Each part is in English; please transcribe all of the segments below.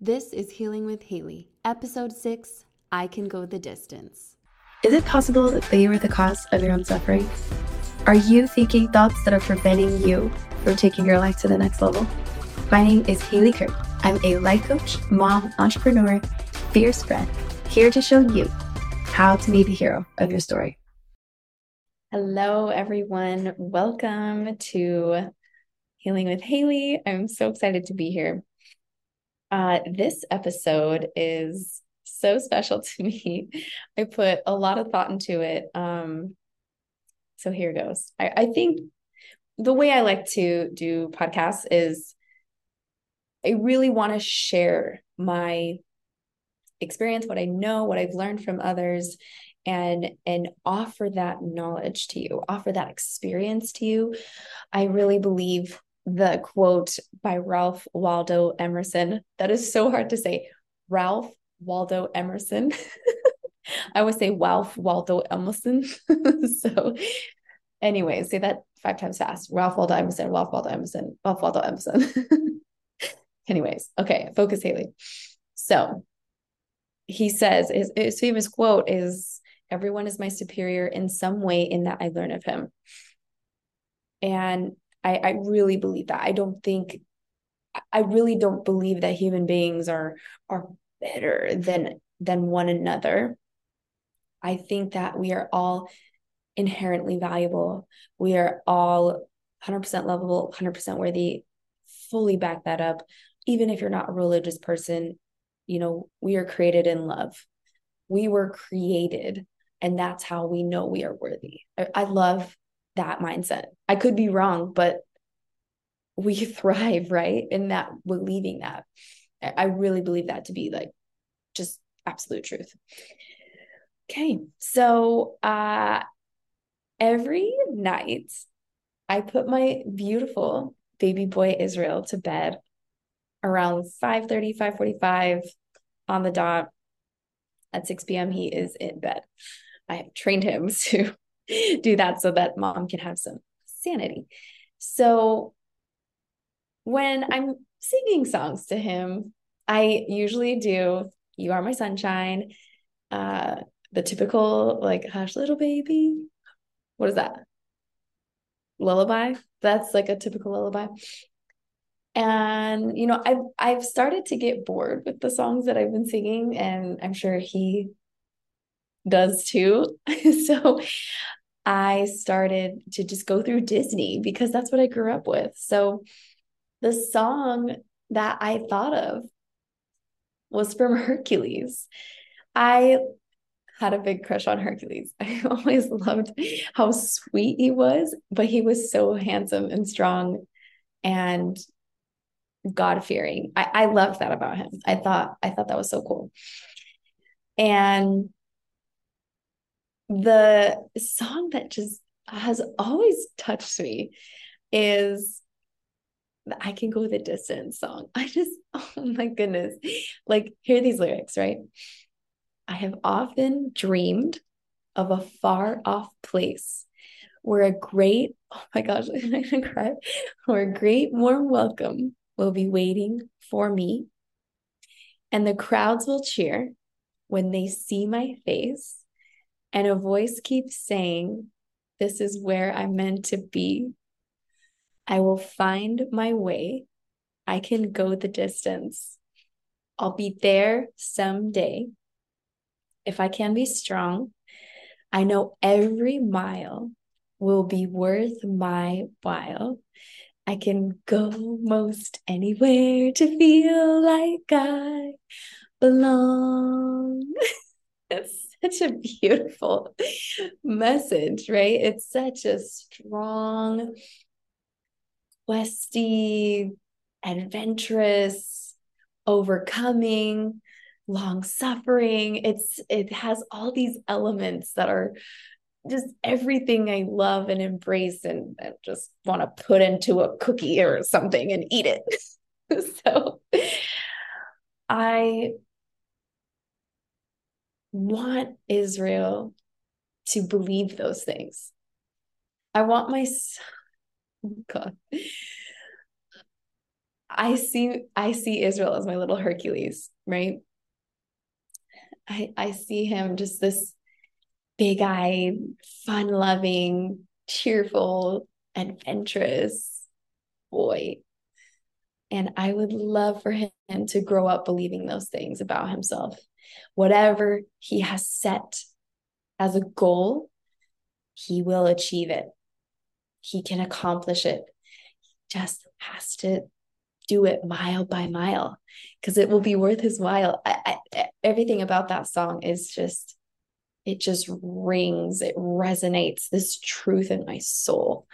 This is Healing with Haley, Episode 6 I Can Go the Distance. Is it possible that you are the cause of your own suffering? Are you thinking thoughts that are preventing you from taking your life to the next level? My name is Haley Kirk. I'm a life coach, mom, entrepreneur, fierce friend, here to show you how to be the hero of your story. Hello, everyone. Welcome to Healing with Haley. I'm so excited to be here. Uh, this episode is so special to me. I put a lot of thought into it. Um, so here goes. I, I think the way I like to do podcasts is I really want to share my experience, what I know, what I've learned from others, and and offer that knowledge to you, offer that experience to you. I really believe the quote by Ralph Waldo Emerson. That is so hard to say. Ralph Waldo Emerson. I would say Ralph Waldo Emerson. so, anyway, say that five times fast. Ralph Waldo Emerson, Ralph Waldo Emerson, Ralph Waldo Emerson. Anyways, okay, focus, Haley. So, he says his, his famous quote is everyone is my superior in some way in that I learn of him. And I, I really believe that. I don't think I really don't believe that human beings are are better than than one another. I think that we are all inherently valuable. We are all 100% lovable, 100% worthy. Fully back that up. Even if you're not a religious person, you know, we are created in love. We were created, and that's how we know we are worthy. I, I love that mindset. I could be wrong, but we thrive, right? In that believing that. I really believe that to be like just absolute truth. Okay. So uh every night I put my beautiful baby boy Israel to bed around 5 30, 5 45 on the dot. At 6 p.m., he is in bed. I have trained him to do that so that mom can have some sanity. So when I'm singing songs to him, I usually do You Are My Sunshine, uh, the typical like hush little baby. What is that? Lullaby. That's like a typical lullaby. And you know, I've I've started to get bored with the songs that I've been singing, and I'm sure he does too. so I started to just go through Disney because that's what I grew up with. So the song that I thought of was from Hercules. I had a big crush on Hercules. I always loved how sweet he was, but he was so handsome and strong and God fearing. I, I loved that about him. I thought I thought that was so cool. And the song that just has always touched me is the I Can Go the Distance song. I just, oh my goodness. Like, hear these lyrics, right? I have often dreamed of a far off place where a great, oh my gosh, I'm gonna cry, where a great warm welcome will be waiting for me. And the crowds will cheer when they see my face and a voice keeps saying, This is where I'm meant to be. I will find my way. I can go the distance. I'll be there someday. If I can be strong, I know every mile will be worth my while. I can go most anywhere to feel like I belong. it's such a beautiful message, right? It's such a strong, questy, adventurous, overcoming, long suffering. It's it has all these elements that are just everything I love and embrace and, and just want to put into a cookie or something and eat it. so I want Israel to believe those things. I want my oh God. I see I see Israel as my little Hercules, right? I I see him just this big-eyed, fun-loving, cheerful, adventurous boy. And I would love for him to grow up believing those things about himself. Whatever he has set as a goal, he will achieve it. He can accomplish it. He just has to do it mile by mile because it will be worth his while. I, I, everything about that song is just, it just rings, it resonates this truth in my soul.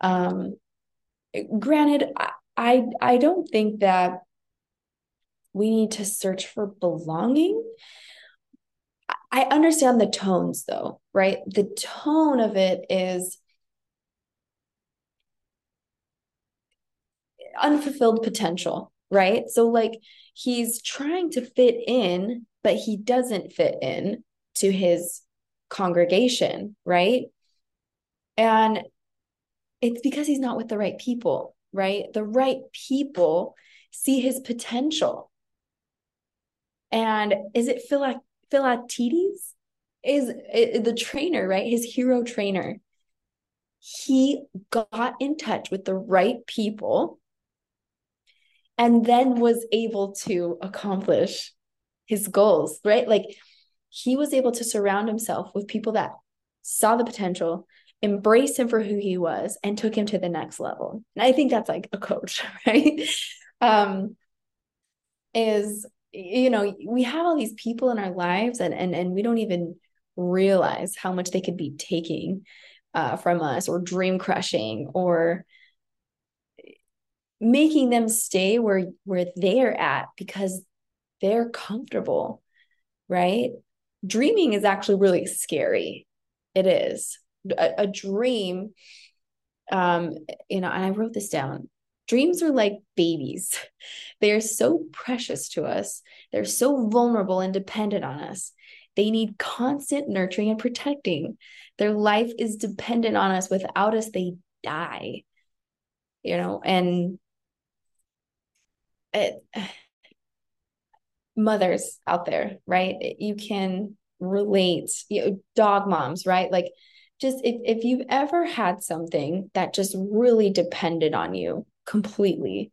Um, granted, I, I, I don't think that we need to search for belonging. I understand the tones though, right? The tone of it is unfulfilled potential, right? So like he's trying to fit in, but he doesn't fit in to his congregation, right? And it's because he's not with the right people, right? The right people see his potential. And is it Phil Philatides? Is, is the trainer, right? His hero trainer. He got in touch with the right people and then was able to accomplish his goals, right? Like he was able to surround himself with people that saw the potential, embraced him for who he was, and took him to the next level. And I think that's like a coach, right? Um, is you know, we have all these people in our lives and and and we don't even realize how much they could be taking uh, from us or dream crushing or making them stay where where they're at because they're comfortable right? Dreaming is actually really scary. It is. A, a dream um you know and i wrote this down dreams are like babies. They are so precious to us. They're so vulnerable and dependent on us. They need constant nurturing and protecting. Their life is dependent on us. Without us they die you know? And it, mothers out there, right? You can relate, you know, dog moms, right? Like just if, if you've ever had something that just really depended on you completely,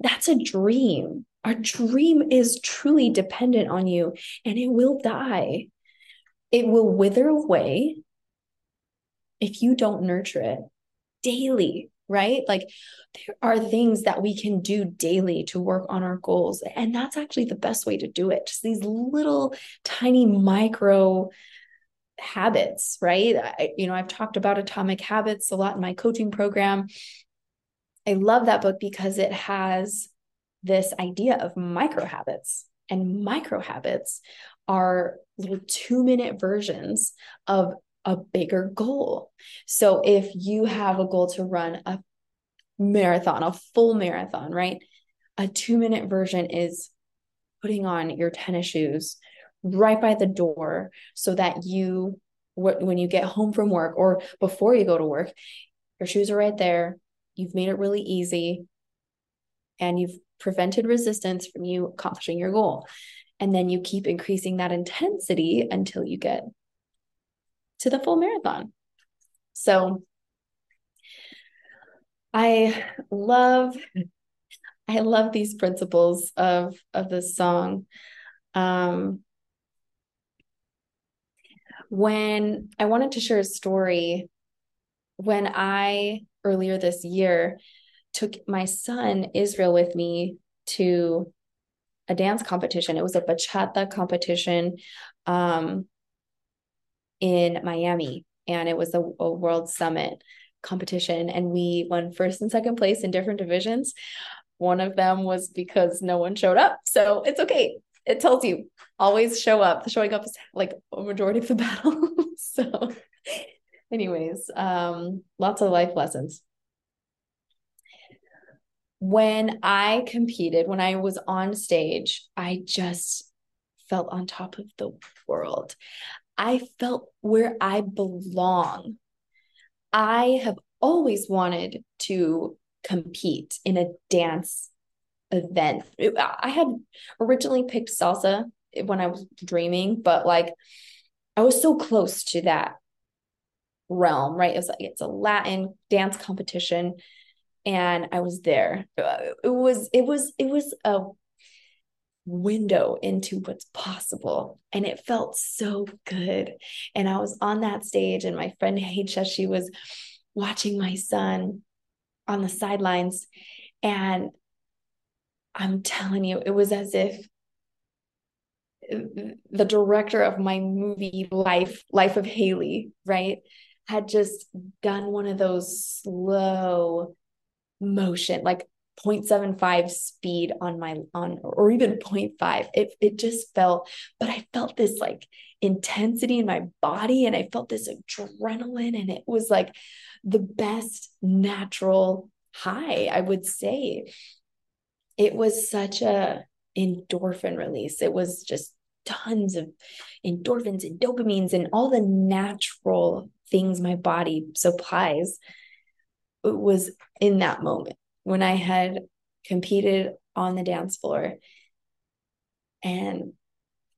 that's a dream. Our dream is truly dependent on you and it will die. It will wither away if you don't nurture it daily right? Like there are things that we can do daily to work on our goals. And that's actually the best way to do it. Just these little tiny micro habits, right? I, you know, I've talked about atomic habits a lot in my coaching program. I love that book because it has this idea of micro habits. And micro habits are little two minute versions of a bigger goal. So if you have a goal to run a marathon, a full marathon, right? A two minute version is putting on your tennis shoes right by the door so that you, when you get home from work or before you go to work, your shoes are right there. You've made it really easy and you've prevented resistance from you accomplishing your goal. And then you keep increasing that intensity until you get to the full marathon. So I love I love these principles of of this song. Um when I wanted to share a story when I earlier this year took my son Israel with me to a dance competition. It was a bachata competition. Um, in Miami, and it was a, a world summit competition, and we won first and second place in different divisions. One of them was because no one showed up, so it's okay. It tells you always show up. Showing up is like a majority of the battle. so, anyways, um, lots of life lessons when I competed, when I was on stage, I just felt on top of the world. I felt where I belong. I have always wanted to compete in a dance event. I had originally picked salsa when I was dreaming, but like I was so close to that realm, right? It was like it's a Latin dance competition and I was there. Uh, it was it was it was a window into what's possible and it felt so good. And I was on that stage and my friend Hacha, she was watching my son on the sidelines and I'm telling you, it was as if the director of my movie life life of haley right had just done one of those slow motion like 0.75 speed on my on or even 0.5 it it just felt but i felt this like intensity in my body and i felt this adrenaline and it was like the best natural high i would say. It was such a endorphin release. It was just tons of endorphins and dopamines and all the natural things my body supplies was in that moment when I had competed on the dance floor and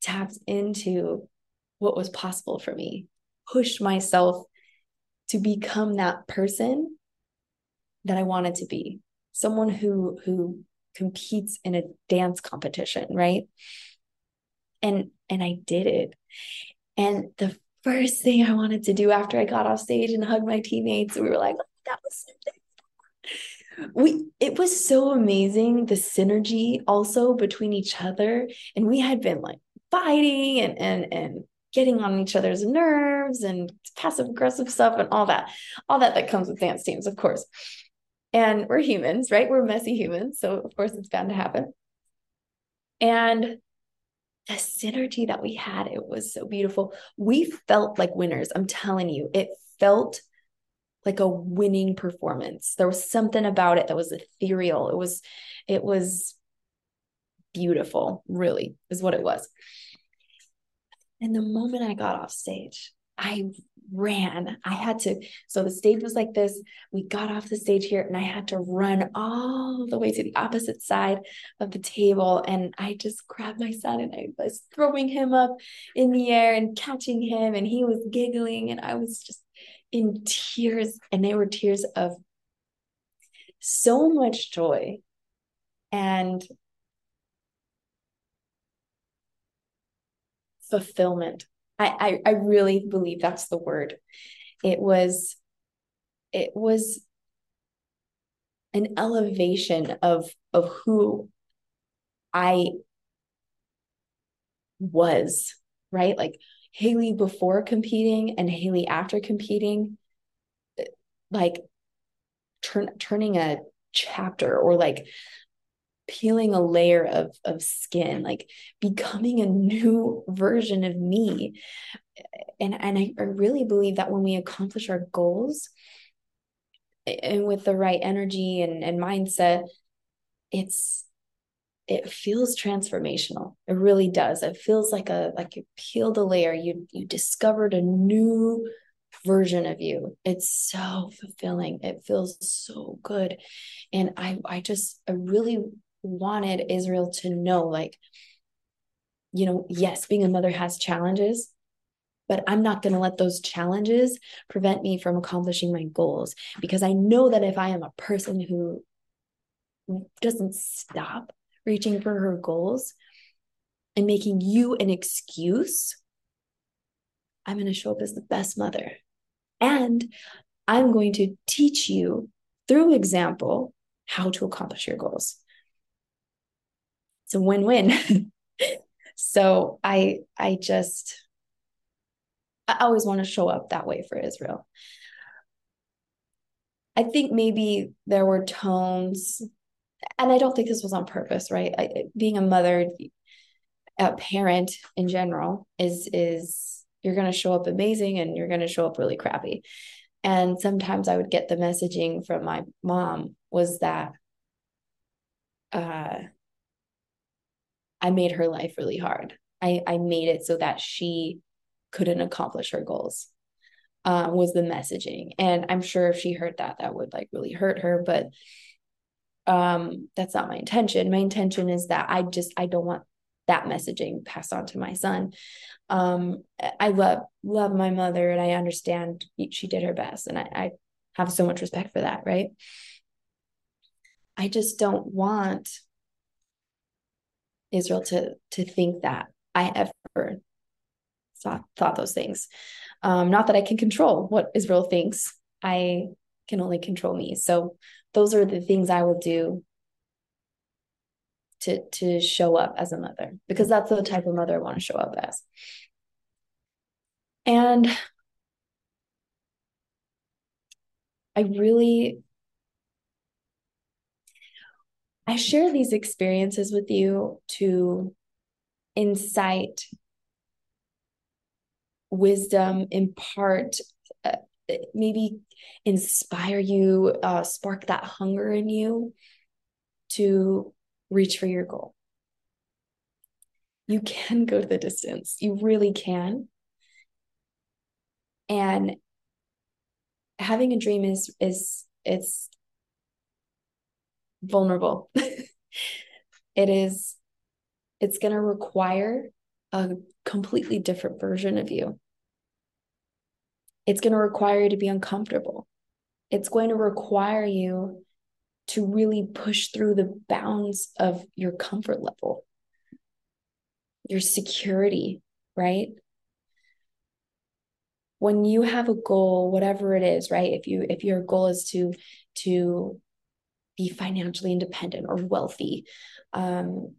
tapped into what was possible for me, pushed myself to become that person that I wanted to be, someone who who competes in a dance competition, right? and and I did it. And the first thing I wanted to do after I got off stage and hugged my teammates, we were like, oh, that was something. We it was so amazing the synergy also between each other. And we had been like fighting and and and getting on each other's nerves and passive aggressive stuff and all that, all that that comes with dance teams, of course. And we're humans, right? We're messy humans. So of course it's bound to happen. And the synergy that we had, it was so beautiful. We felt like winners. I'm telling you, it felt like a winning performance. There was something about it that was ethereal. It was, it was beautiful, really, is what it was. And the moment I got off stage, I ran. I had to, so the stage was like this. We got off the stage here and I had to run all the way to the opposite side of the table. And I just grabbed my son and I was throwing him up in the air and catching him. And he was giggling and I was just in tears. And they were tears of so much joy and fulfillment I, I, I really believe that's the word. It was, it was an elevation of of who I was, right? Like Haley before competing and Haley after competing, like turn turning a chapter or like peeling a layer of of skin like becoming a new version of me. And and I, I really believe that when we accomplish our goals and with the right energy and, and mindset it's it feels transformational. It really does. It feels like a like you peeled a layer. You you discovered a new version of you. It's so fulfilling. It feels so good. And i i just i really wanted Israel to know like, you know, yes, being a mother has challenges, but I'm not going to let those challenges prevent me from accomplishing my goals because I know that if I am a person who doesn't stop reaching for her goals and making you an excuse, I'm going to show up as the best mother. And I'm going to teach you through example how to accomplish your goals it's a win-win. so I I just I always want to show up that way for Israel. I think maybe there were tones, and I don't think this was on purpose, right? I, being a mother, a parent in general, is is you're going to show up amazing and you're going to show up really crappy. And sometimes I would get the messaging from my mom was that uh, I made her life really hard. I, I made it so that she couldn't accomplish her goals. Um, was the messaging, and I'm sure if she heard that, that would like really hurt her. But um that's not my intention my intention is that i just i don't want that messaging passed on to my son um i love love my mother and i understand she did her best and i, I have so much respect for that right i just don't want israel to to think that i ever thought thought those things. Um not that i can control what israel thinks. I can only control me. So those are the things I will do to to show up as a mother because that's the type of mother I want to show up as. And I really I share these experiences with you to incite wisdom, impart uh, maybe inspire you, uh, spark that hunger in you to reach for your goal. You can go the distance. You really can. And having a dream is is it's vulnerable. it is it's going to require a completely different version of you it's going to require you to be uncomfortable. It's going to require you to really push through the bounds of your comfort level, your security, right? When you have a goal, whatever it is, right? If you if your goal is to to be financially independent or wealthy, um,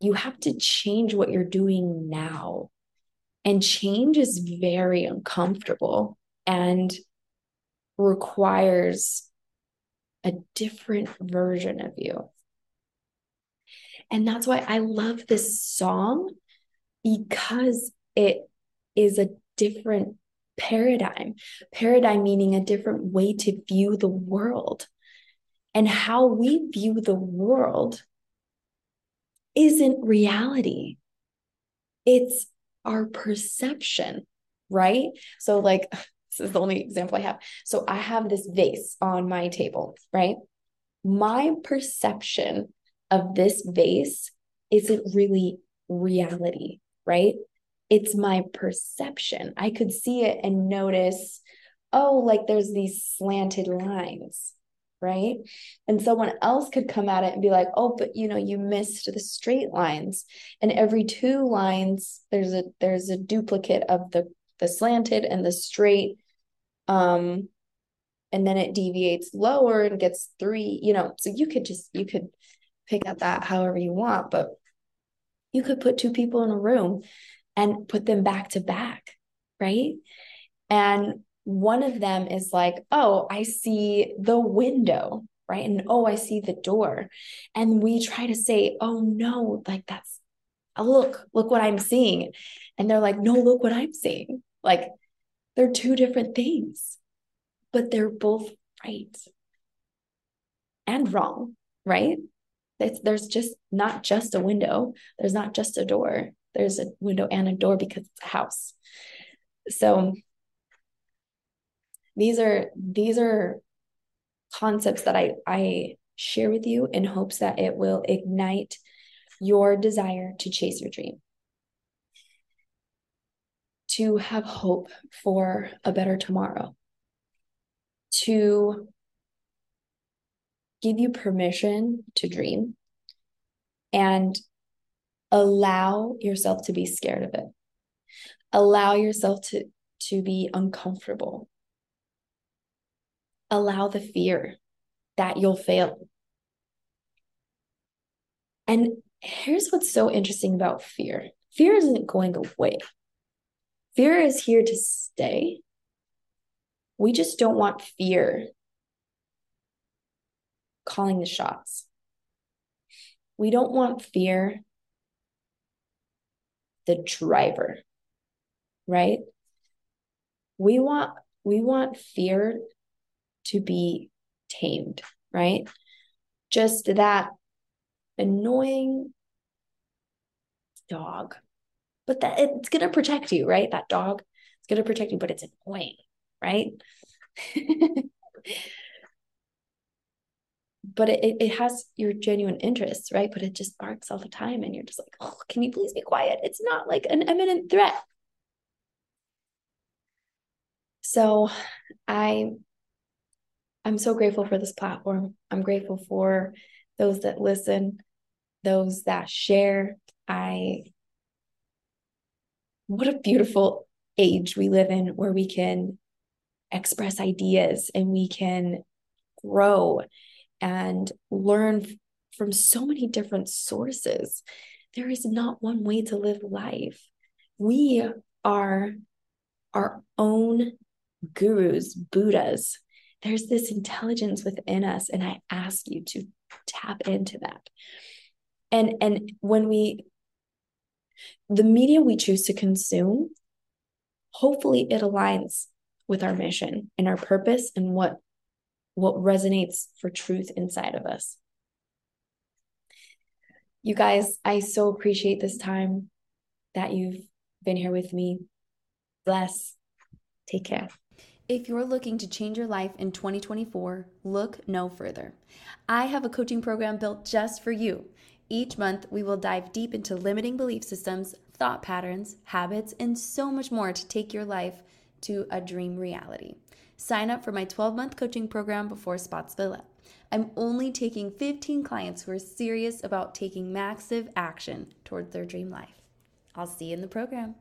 you have to change what you're doing now and change is very uncomfortable and requires a different version of you. And that's why I love this song because it is a different paradigm. Paradigm meaning a different way to view the world. And how we view the world isn't reality. It's our perception, right? So, like, this is the only example I have. So, I have this vase on my table, right? My perception of this vase isn't really reality, right? It's my perception. I could see it and notice, oh, like there's these slanted lines right? And someone else could come at it and be like, "Oh, but you know, you missed the straight lines." And every two lines there's a there's a duplicate of the the slanted and the straight um and then it deviates lower and gets 3, you know. So you could just you could pick at that however you want, but you could put two people in a room and put them back to back, right? And one of them is like, oh, I see the window, right? And oh, I see the door. And we try to say, oh, no, like that's, oh, look, look what I'm seeing. And they're like, no, look what I'm seeing. Like they're two different things, but they're both right and wrong, right? It's, there's just not just a window, there's not just a door, there's a window and a door because it's a house. So, these are these are concepts that I I share with you in hopes that it will ignite your desire to chase your dream. To have hope for a better tomorrow. To give you permission to dream and allow yourself to be scared of it. Allow yourself to to be uncomfortable allow the fear that you'll fail. And here's what's so interesting about fear fear isn't going away, fear is here to stay. We just don't want fear calling the shots. We don't want fear the driver, right? We want we want fear to be tamed, right? Just that annoying dog. But that it's going to protect you, right? That dog is going to protect you, but it's annoying, right? but it, it has your genuine interests, right? But it just barks all the time. And you're just like, oh, can you please be quiet? It's not like an imminent threat. So I I'm so grateful for this platform. I'm grateful for those that listen, those that share. I what a beautiful age we live in where we can express ideas and we can grow and learn from so many different sources. There is not one way to live life. We are our own gurus, Buddhas. There's this intelligence within us, and I ask you to tap into that. And and when we the media we choose to consume, hopefully it aligns with our mission and our purpose and what what resonates for truth inside of us. You guys, I so appreciate this time that you've been here with me. Bless. Take care. If you're looking to change your life in 2024, look no further. I have a coaching program built just for you. Each month, we will dive deep into limiting belief systems, thought patterns, habits, and so much more to take your life to a dream reality. Sign up for my 12 month coaching program before spots fill up. I'm only taking 15 clients who are serious about taking massive action towards their dream life. I'll see you in the program.